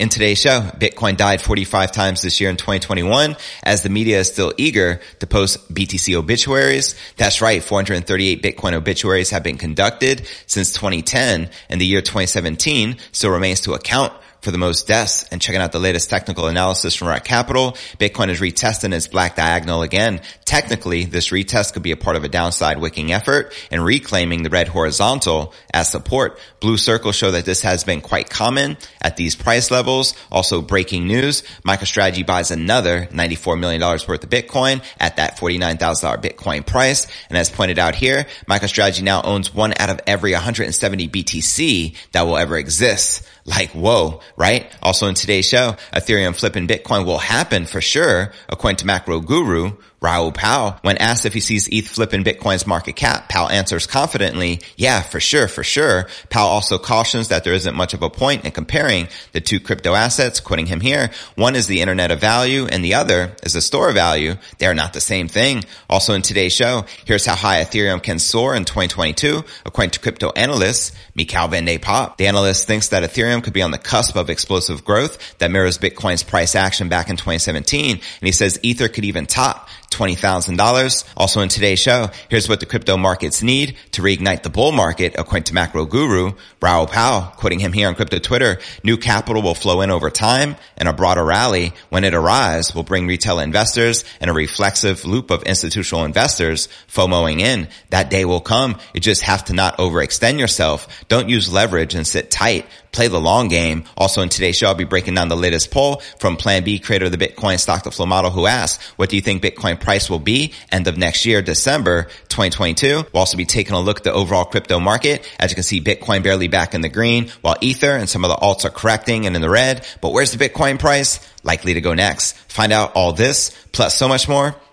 In today's show, Bitcoin died 45 times this year in 2021 as the media is still eager to post BTC obituaries. That's right. 438 Bitcoin obituaries have been conducted since 2010 and the year 2017 still remains to account for the most deaths and checking out the latest technical analysis from Rekt Capital. Bitcoin is retesting its black diagonal again. Technically, this retest could be a part of a downside wicking effort and reclaiming the red horizontal as support. Blue circles show that this has been quite common at these price levels. Also breaking news, MicroStrategy buys another $94 million worth of Bitcoin at that $49,000 Bitcoin price. And as pointed out here, MicroStrategy now owns one out of every 170 BTC that will ever exist. Like, whoa, right? Also in today's show, Ethereum flipping Bitcoin will happen for sure, according to macro guru Raoul Pal. When asked if he sees ETH flipping Bitcoin's market cap, Pal answers confidently, yeah, for sure, for sure. Pal also cautions that there isn't much of a point in comparing the two crypto assets, quoting him here. One is the internet of value and the other is the store of value. They are not the same thing. Also in today's show, here's how high Ethereum can soar in 2022, according to crypto analyst Michael van de Poppe. The analyst thinks that Ethereum could be on the cusp of explosive growth that mirrors Bitcoin's price action back in 2017. And he says Ether could even top $20,000. Also in today's show, here's what the crypto markets need to reignite the bull market, according to macro guru Raoul Pal, quoting him here on crypto Twitter. New capital will flow in over time and a broader rally when it arrives will bring retail investors and a reflexive loop of institutional investors FOMOing in. That day will come. You just have to not overextend yourself. Don't use leverage and sit tight play the long game. Also in today's show, I'll be breaking down the latest poll from Plan B, creator of the Bitcoin stock to flow model who asked, what do you think Bitcoin price will be end of next year, December 2022? We'll also be taking a look at the overall crypto market. As you can see, Bitcoin barely back in the green while Ether and some of the alts are correcting and in the red. But where's the Bitcoin price? Likely to go next. Find out all this plus so much more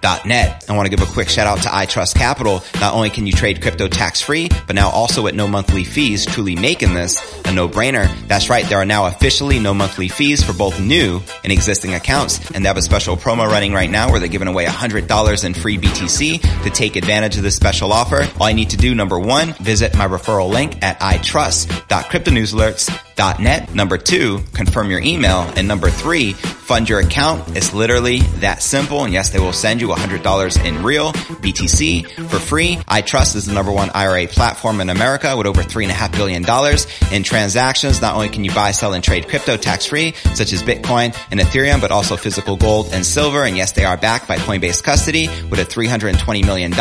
alerts.net. I want to give a quick shout out to iTrust Capital. Not only can you trade crypto tax free, but now also at no monthly fees, truly making this a no brainer. That's right. There are now officially no monthly fees for both new and existing accounts. And they have a special promo running right now where they're giving away $100 in free BTC to take advantage of this special offer. All you need to do, number one, visit my referral link at itrust.cryptonewsalerts.net. Number two, confirm your email. And number three, fund your account. It's literally that simple. And yes, they will send you $100 in real BTC for free. iTrust is the number one IRA platform in America with over $3.5 billion in transactions. Not only can you buy, sell, and trade crypto tax free, such as Bitcoin and Ethereum, but also physical gold and silver. And yes, they are backed by Coinbase custody with a 300 $120 million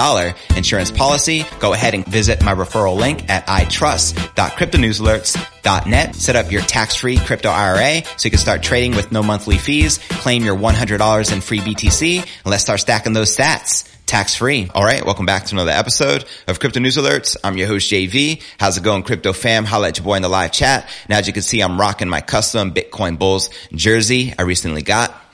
insurance policy, go ahead and visit my referral link at itrust.cryptonewsalerts.net. Set up your tax-free crypto IRA so you can start trading with no monthly fees, claim your $100 in free BTC, and let's start stacking those sats tax free. All right. Welcome back to another episode of Crypto News Alerts. I'm your host, JV. How's it going, crypto fam? Holla at your boy in the live chat. Now, as you can see, I'm rocking my custom Bitcoin Bulls jersey I recently got.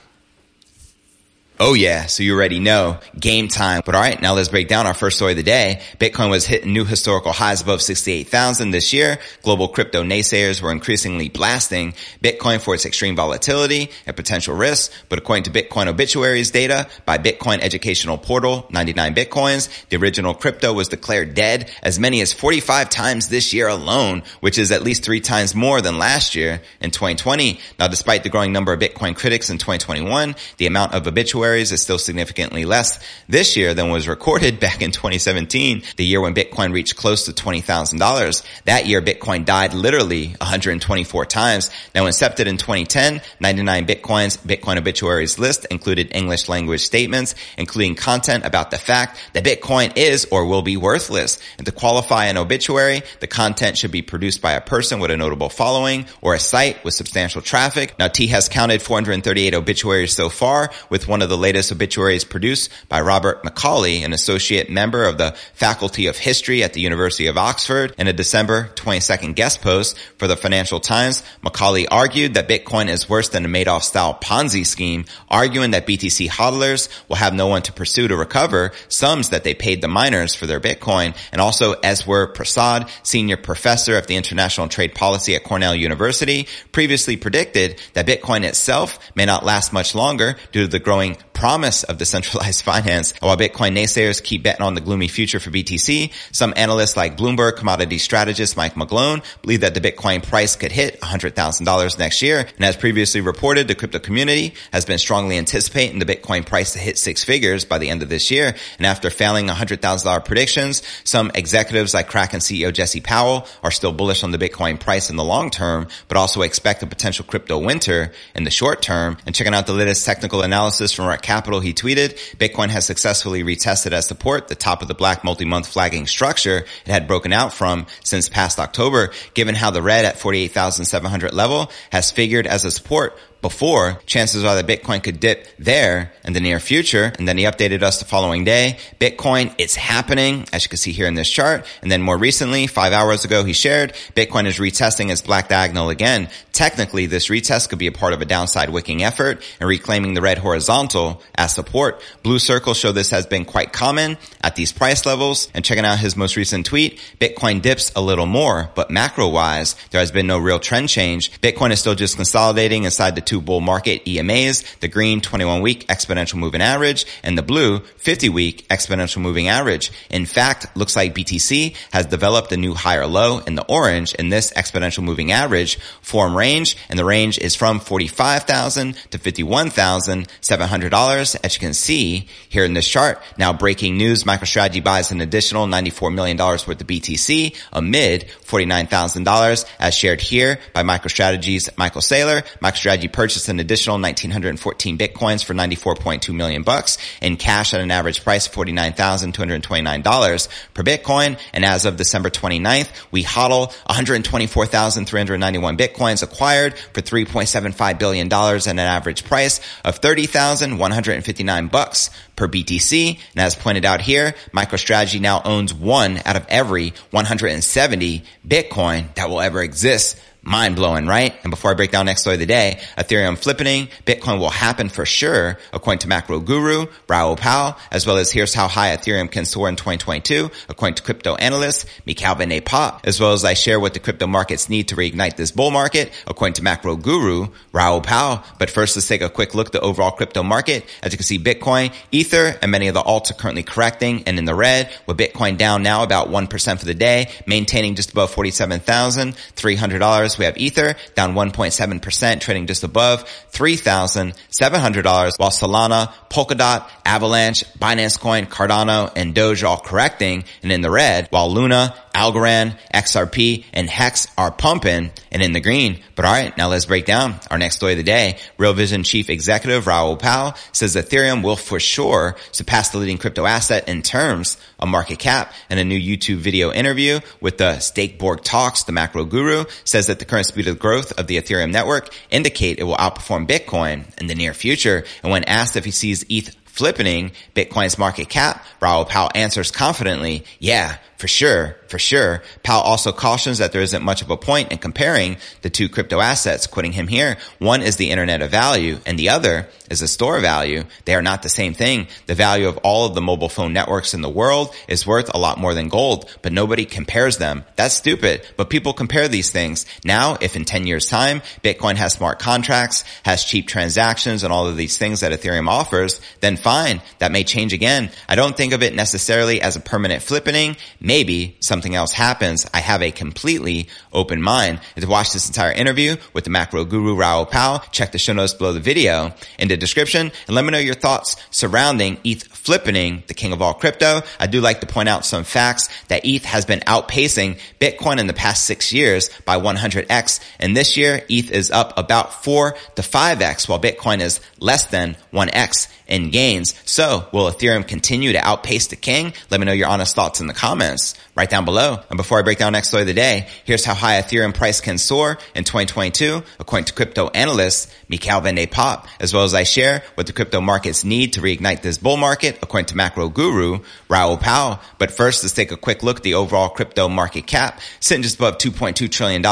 Oh yeah, so you already know. Game time. But alright, now let's break down our first story of the day. Bitcoin was hitting new historical highs above 68,000 this year. Global crypto naysayers were increasingly blasting Bitcoin for its extreme volatility and potential risks. But according to Bitcoin obituaries data by Bitcoin educational portal, 99 Bitcoins, the original crypto was declared dead as many as 45 times this year alone, which is at least three times more than last year in 2020. Now, despite the growing number of Bitcoin critics in 2021, the amount of obituaries is still significantly less this year than was recorded back in 2017, the year when Bitcoin reached close to $20,000. That year, Bitcoin died literally 124 times. Now, incepted in 2010, 99 Bitcoins Bitcoin obituaries list included English language statements, including content about the fact that Bitcoin is or will be worthless. And to qualify an obituary, the content should be produced by a person with a notable following or a site with substantial traffic. Now, T has counted 438 obituaries so far, with one of the the latest obituaries produced by Robert McCauley, an associate member of the Faculty of History at the University of Oxford. In a December 22nd guest post for the Financial Times, Macaulay argued that Bitcoin is worse than a Madoff-style Ponzi scheme, arguing that BTC hodlers will have no one to pursue to recover sums that they paid the miners for their Bitcoin. And also Eswar Prasad, senior professor of the International Trade Policy at Cornell University, previously predicted that Bitcoin itself may not last much longer due to the growing promise of decentralized finance. While Bitcoin naysayers keep betting on the gloomy future for BTC, some analysts like Bloomberg commodity strategist Mike McGlone believe that the Bitcoin price could hit $100,000 next year. And as previously reported, the crypto community has been strongly anticipating the Bitcoin price to hit six figures by the end of this year. And after failing $100,000 predictions, some executives like Kraken CEO Jesse Powell are still bullish on the Bitcoin price in the long term, but also expect a potential crypto winter in the short term. And checking out the latest technical analysis from our Capital, he tweeted, Bitcoin has successfully retested as support the top of the black multi-month flagging structure it had broken out from since past October, given how the red at 48,700 level has figured as a support before, chances are that Bitcoin could dip there in the near future. And then he updated us the following day. Bitcoin, it's happening, as you can see here in this chart. And then more recently, five hours ago, he shared Bitcoin is retesting its black diagonal again. Technically, this retest could be a part of a downside wicking effort and reclaiming the red horizontal as support. Blue circles show this has been quite common at these price levels. And checking out his most recent tweet, Bitcoin dips a little more, but macro wise, there has been no real trend change. Bitcoin is still just consolidating inside the two two bull market EMAs, the green 21 week exponential moving average and the blue 50 week exponential moving average. In fact, looks like BTC has developed a new higher low in the orange in this exponential moving average form range and the range is from 45,000 to $51,700 as you can see here in this chart. Now breaking news, MicroStrategy buys an additional $94 million worth of BTC amid $49,000 as shared here by MicroStrategy's Michael Saylor. MicroStrategy purchased an additional 1914 bitcoins for 94.2 million bucks in cash at an average price of $49,229 per bitcoin. And as of December 29th, we hodl 124,391 bitcoins acquired for $3.75 billion at an average price of 30,159 bucks per BTC. And as pointed out here, MicroStrategy now owns one out of every 170 Bitcoin that will ever exist mind blowing, right? And before I break down next story of the day, Ethereum flippening, Bitcoin will happen for sure, according to macro guru Raoul Pal, as well as here's how high Ethereum can soar in 2022, according to crypto analyst Michael Pop, as well as I share what the crypto markets need to reignite this bull market, according to macro guru Raoul Pal. But first, let's take a quick look at the overall crypto market. As you can see, Bitcoin, Ether, and many of the alts are currently correcting and in the red, with Bitcoin down now about 1% for the day, maintaining just above $47,300 we have Ether down 1.7%, trading just above $3,700, while Solana, Polkadot, Avalanche, Binance Coin, Cardano, and Doge all correcting and in the red, while Luna, Algorand, XRP, and Hex are pumping and in the green. But all right, now let's break down our next story of the day. Real Vision Chief Executive Raoul Pal says Ethereum will for sure surpass the leading crypto asset in terms of market cap. In a new YouTube video interview with the Stakeborg Talks, the macro guru says that the current speed of growth of the Ethereum network indicate it will outperform Bitcoin in the near future. And when asked if he sees ETH flipping Bitcoin's market cap, Raoul Pal answers confidently, yeah, for sure, for sure. Pal also cautions that there isn't much of a point in comparing the two crypto assets, quoting him here. One is the internet of value and the other is a store value. They are not the same thing. The value of all of the mobile phone networks in the world is worth a lot more than gold, but nobody compares them. That's stupid, but people compare these things. Now, if in 10 years time, Bitcoin has smart contracts, has cheap transactions and all of these things that Ethereum offers, then fine. That may change again. I don't think of it necessarily as a permanent flippening. Maybe something else happens. I have a completely open mind. And to watch this entire interview with the macro guru Raoul Pal, check the show notes below the video in the description and let me know your thoughts surrounding ETH flippening, the king of all crypto. I do like to point out some facts that ETH has been outpacing Bitcoin in the past six years by 100x. And this year, ETH is up about four to 5x while Bitcoin is less than 1x in gains. So will Ethereum continue to outpace the king? Let me know your honest thoughts in the comments right down below. And before I break down next story of the day, here's how high Ethereum price can soar in 2022, according to crypto analyst Michaël van de Poppe, as well as I share what the crypto markets need to reignite this bull market, according to macro guru Raoul Pal. But first, let's take a quick look at the overall crypto market cap, sitting just above $2.2 trillion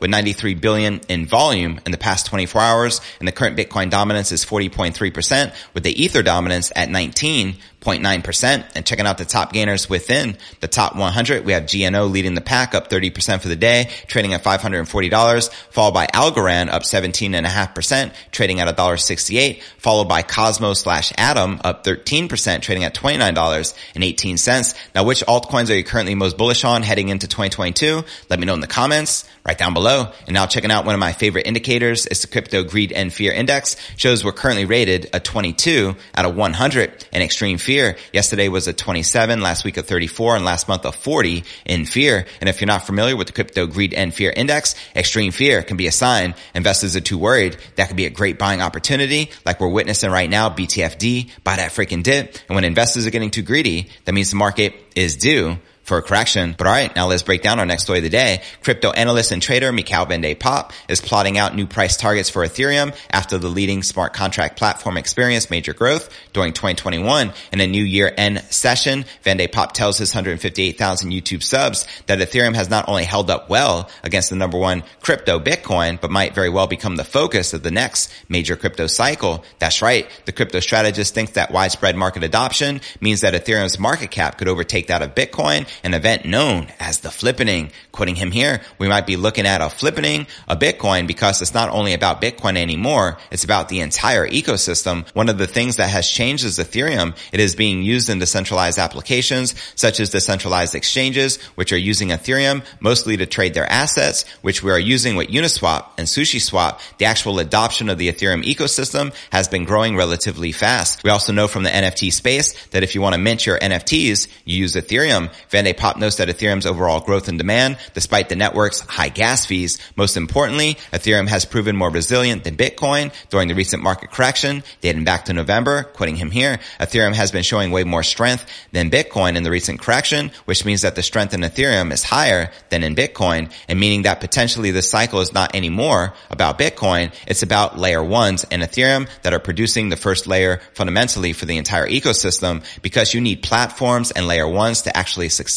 with 93 billion in volume in the past 24 hours. And the current Bitcoin dominance is 40.3% with the Ether dominance at 19 0.9%. And checking out the top gainers within the top 100, we have GNO leading the pack up 30% for the day, trading at $540, followed by Algorand up 17.5%, trading at $1.68, followed by Cosmos slash Atom up 13%, trading at $29.18. Now, which altcoins are you currently most bullish on heading into 2022? Let me know in the comments right down below. And now checking out one of my favorite indicators is the crypto greed and fear index shows we're currently rated a 22 out of 100 in extreme fear. Yesterday was a 27, last week a 34 and last month a 40 in fear. And if you're not familiar with the crypto greed and fear index, extreme fear can be a sign investors are too worried. That could be a great buying opportunity like we're witnessing right now. BTFD, buy that freaking dip. And when investors are getting too greedy, that means the market is due for a correction. But all right, now let's break down our next story of the day. Crypto analyst and trader Michaël van de Poppe is plotting out new price targets for Ethereum after the leading smart contract platform experienced major growth during 2021. In a new year end session, van de Poppe tells his 158,000 YouTube subs that Ethereum has not only held up well against the number one crypto Bitcoin, but might very well become the focus of the next major crypto cycle. That's right. The crypto strategist thinks that widespread market adoption means that Ethereum's market cap could overtake that of Bitcoin an event known as the flippening. Quoting him here, we might be looking at a flippening of Bitcoin because it's not only about Bitcoin anymore, it's about the entire ecosystem. One of the things that has changed is Ethereum. It is being used in decentralized applications such as decentralized exchanges, which are using Ethereum mostly to trade their assets, which we are using with Uniswap and SushiSwap. The actual adoption of the Ethereum ecosystem has been growing relatively fast. We also know from the NFT space that if you want to mint your NFTs, you use Ethereum. Van de Poppe notes that Ethereum's overall growth and demand despite the network's high gas fees. Most importantly, Ethereum has proven more resilient than Bitcoin during the recent market correction dating back to November. Quoting him here, Ethereum has been showing way more strength than Bitcoin in the recent correction, which means that the strength in Ethereum is higher than in Bitcoin and meaning that potentially this cycle is not anymore about Bitcoin. It's about layer ones and Ethereum that are producing the first layer fundamentally for the entire ecosystem because you need platforms and layer ones to actually succeed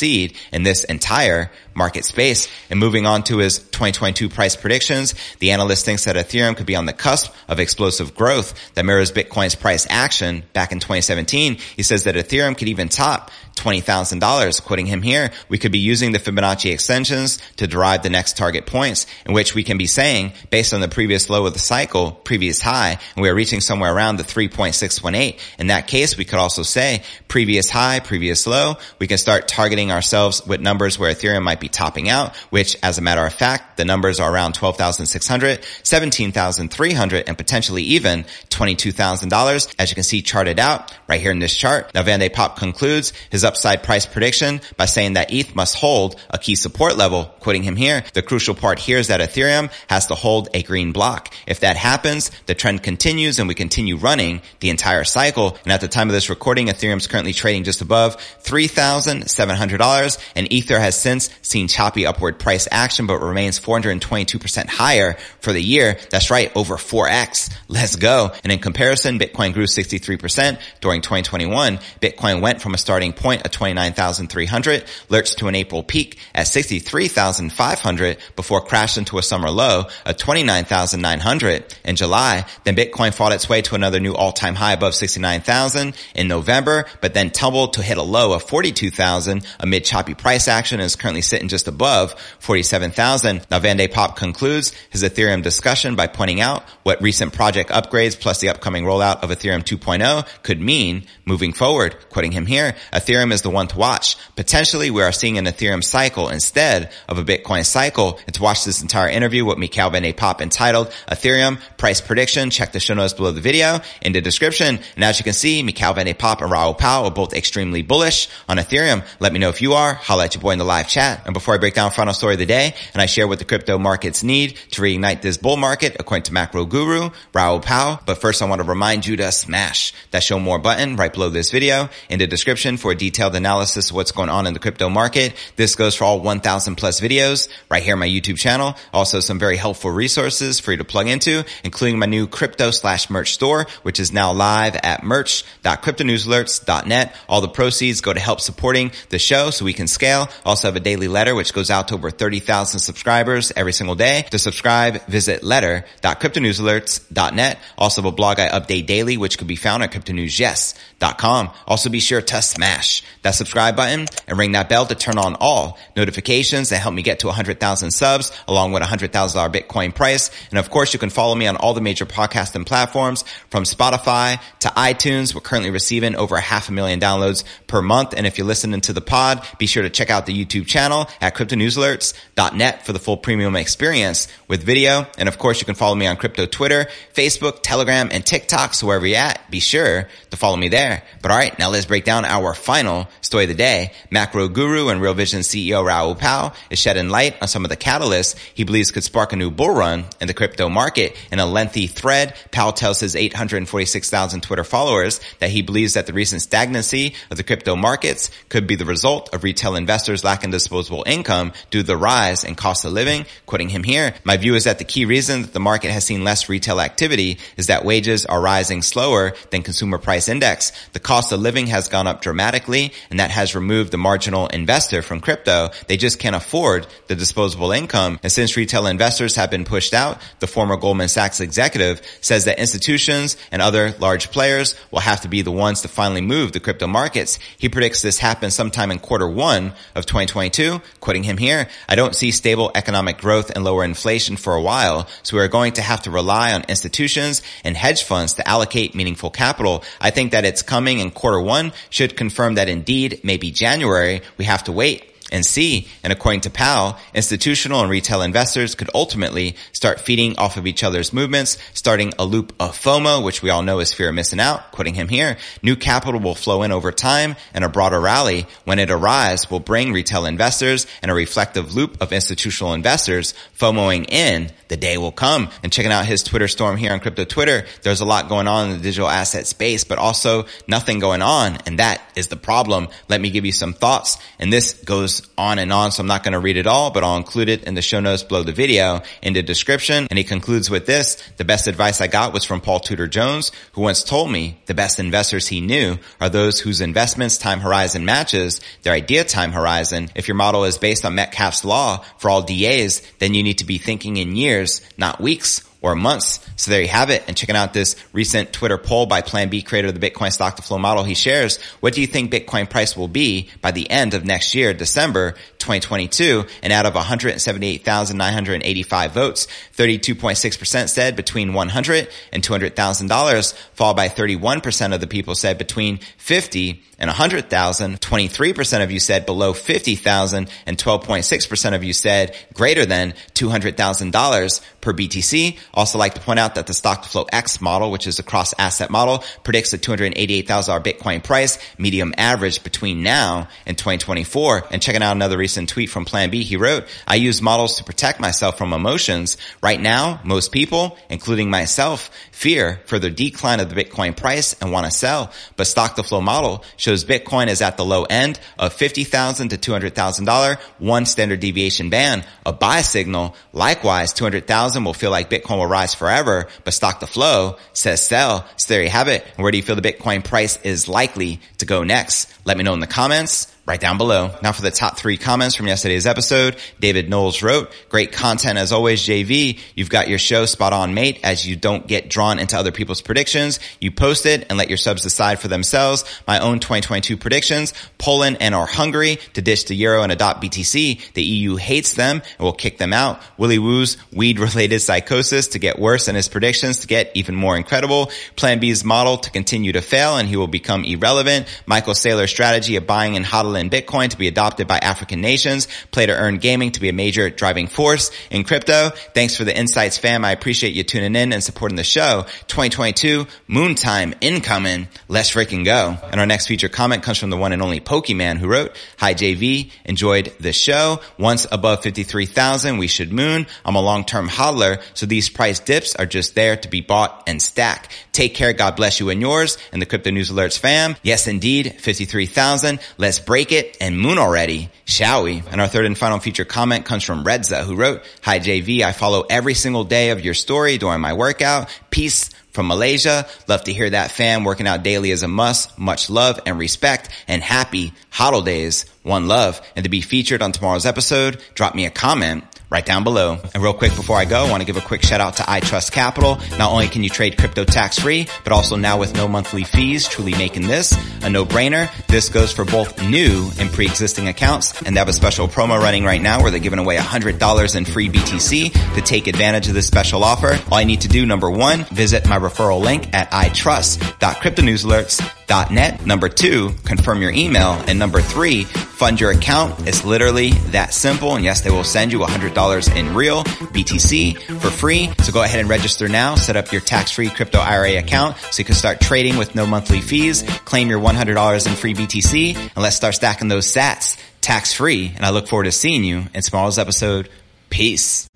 in this entire market space. And moving on to his 2022 price predictions, the analyst thinks that Ethereum could be on the cusp of explosive growth that mirrors Bitcoin's price action back in 2017. He says that Ethereum could even top $20,000. Quoting him here, we could be using the Fibonacci extensions to derive the next target points in which we can be saying based on the previous low of the cycle, previous high, and we are reaching somewhere around the 3.618. In that case, we could also say previous high, previous low. We can start targeting ourselves with numbers where Ethereum might be topping out, which as a matter of fact, the numbers are around 12,600, 17,300, and potentially even $22,000 as you can see charted out right here in this chart. Now Van de Poppe concludes his upside price prediction by saying that ETH must hold a key support level. Quoting him here, the crucial part here is that Ethereum has to hold a green block. If that happens, the trend continues and we continue running the entire cycle. And at the time of this recording, Ethereum is currently trading just above $3,700 and Ether has since seen seen choppy upward price action, but remains 422% higher for the year. That's right, over 4x. Let's go. And in comparison, Bitcoin grew 63% during 2021. Bitcoin went from a starting point of 29,300, lurched to an April peak at 63,500 before crashed into a summer low of 29,900 in July. Then Bitcoin fought its way to another new all-time high above 69,000 in November, but then tumbled to hit a low of 42,000 amid choppy price action and is currently sitting just above 47,000. Now Van de Poppe concludes his Ethereum discussion by pointing out what recent project upgrades plus the upcoming rollout of Ethereum 2.0 could mean moving forward. Quoting him here, Ethereum is the one to watch. Potentially we are seeing an Ethereum cycle instead of a Bitcoin cycle. And to watch this entire interview with Michaël Van de Poppe entitled Ethereum Price Prediction, check the show notes below the video in the description. And as you can see, Michaël Van de Poppe and Raoul Pal are both extremely bullish on Ethereum. Let me know if you are. Holla at your boy in the live chat. And before I break down final story of the day and I share what the crypto markets need to reignite this bull market, according to macro guru Raoul Pal. But first I want to remind you to smash that show more button right below this video in the description for a detailed analysis of what's going on in the crypto market. This goes for all 1000 plus videos right here on my YouTube channel. Also some very helpful resources for you to plug into, including my new crypto slash merch store, which is now live at merch.cryptonewsalerts.net. All the proceeds go to help supporting the show so we can scale. Also have a daily letter, which goes out to over 30,000 subscribers every single day. To subscribe, visit letter.cryptonewsalerts.net. Also have a blog I update daily, which could be found at cryptonewsyes.com. Also be sure to smash that subscribe button and ring that bell to turn on all notifications that help me get to 100,000 subs along with a $100,000 Bitcoin price. And of course, you can follow me on all the major podcasting platforms from Spotify to iTunes. We're currently receiving over a half a million downloads per month. And if you're listening to the pod, be sure to check out the YouTube channel at cryptonewsalerts.net for the full premium experience with video. And of course, you can follow me on crypto Twitter, Facebook, Telegram, and TikTok. So wherever you're at, be sure to follow me there. But all right, now let's break down our final story of the day. Macro guru and Real Vision CEO Raoul Pal is shedding light on some of the catalysts he believes could spark a new bull run in the crypto market. In a lengthy thread, Pal tells his 846,000 Twitter followers that he believes that the recent stagnancy of the crypto markets could be the result of retail investors lacking disposable income due to the rise in cost of living. Quoting him here, my view is that the key reason that the market has seen less retail activity is that wages are rising slower than consumer price index. The cost of living has gone up dramatically and that has removed the marginal investor from crypto. They just can't afford the disposable income. And since retail investors have been pushed out, the former Goldman Sachs executive says that institutions and other large players will have to be the ones to finally move the crypto markets. He predicts this happens sometime in quarter one of 2022. Quoting him here, I don't see stable economic growth and lower inflation for a while, so we're going to have to rely on institutions and hedge funds to allocate meaningful capital. I think that it's coming in quarter one should confirm that indeed maybe January we have to wait and see, And according to Pal, institutional and retail investors could ultimately start feeding off of each other's movements, starting a loop of FOMO, which we all know is fear of missing out. Quoting him here, new capital will flow in over time and a broader rally when it arrives will bring retail investors and a reflective loop of institutional investors FOMOing in the day will come. And checking out his Twitter storm here on crypto Twitter, there's a lot going on in the digital asset space, but also nothing going on. And that is the problem. Let me give you some thoughts. And this goes on and on. So I'm not going to read it all, but I'll include it in the show notes below the video in the description. And he concludes with this. The best advice I got was from Paul Tudor Jones, who once told me the best investors he knew are those whose investments time horizon matches their idea time horizon. If your model is based on Metcalfe's law for all DAs, then you need to be thinking in years, not weeks or months. So there you have it. And checking out this recent Twitter poll by Plan B creator of the Bitcoin stock to flow model, he shares, what do you think Bitcoin price will be by the end of next year, December 2022? And out of 178,985 votes, 32.6% said between 100 and $200,000, followed by 31% of the people said between 50 and 100,000. 23% of you said below 50,000 and 12.6% of you said greater than $200,000 per BTC. Also like to point out that the stock to flow X model, which is a cross asset model, predicts a $288,000 Bitcoin price, medium average between now and 2024. And checking out another recent tweet from Plan B, he wrote, I use models to protect myself from emotions. Right now, most people, including myself, fear for the decline of the Bitcoin price and want to sell. But stock to flow model shows Bitcoin is at the low end of $50,000 to $200,000, one standard deviation band, a buy signal. Likewise, 200,000 will feel like Bitcoin will rise forever, but stock to flow says sell. So there you have it. Where do you feel the Bitcoin price is likely to go next? Let me know in the comments right down below. Now for the top three comments from yesterday's episode, David Knowles wrote, great content as always, JV. You've got your show spot on mate as you don't get drawn into other people's predictions. You post it and let your subs decide for themselves. My own 2022 predictions, Poland and or Hungary to ditch the euro and adopt BTC. The EU hates them and will kick them out. Willy Woo's weed related psychosis to get worse and his predictions to get even more incredible. Plan B's model to continue to fail and he will become irrelevant. Michael Saylor's strategy of buying and hodling and Bitcoin to be adopted by African nations, play to earn gaming to be a major driving force in crypto. Thanks for the insights, fam. I appreciate you tuning in and supporting the show. 2022, moon time incoming. Let's freaking go. And our next feature comment comes from the one and only Pokemon who wrote, Hi JV, enjoyed the show. Once above 53,000, we should moon. I'm a long-term hodler, so these price dips are just there to be bought and stack. Take care. God bless you and yours and the crypto news alerts fam. Yes, indeed. 53,000. Let's break it and moon already, shall we? And our third and final feature comment comes from Redza, who wrote, Hi JV, I follow every single day of your story during my workout. Peace from Malaysia. Love to hear that fam. Working out daily is a must. Much love and respect and happy hodl days. One love. And to be featured on tomorrow's episode, drop me a comment right down below. And real quick before I go, I want to give a quick shout out to iTrust Capital. Not only can you trade crypto tax free, but also now with no monthly fees, truly making this a no brainer. This goes for both new and pre-existing accounts. And they have a special promo running right now where they're giving away $100 in free BTC to take advantage of this special offer. All you need to do, number one, visit my referral link at itrust.cryptonewsalerts.com net. Number two, confirm your email. And number three, fund your account. It's literally that simple. And yes, they will send you $100 in real BTC for free. So go ahead and register now. Set up your tax-free crypto IRA account so you can start trading with no monthly fees. Claim your $100 in free BTC and let's start stacking those sats tax-free. And I look forward to seeing you in tomorrow's episode. Peace.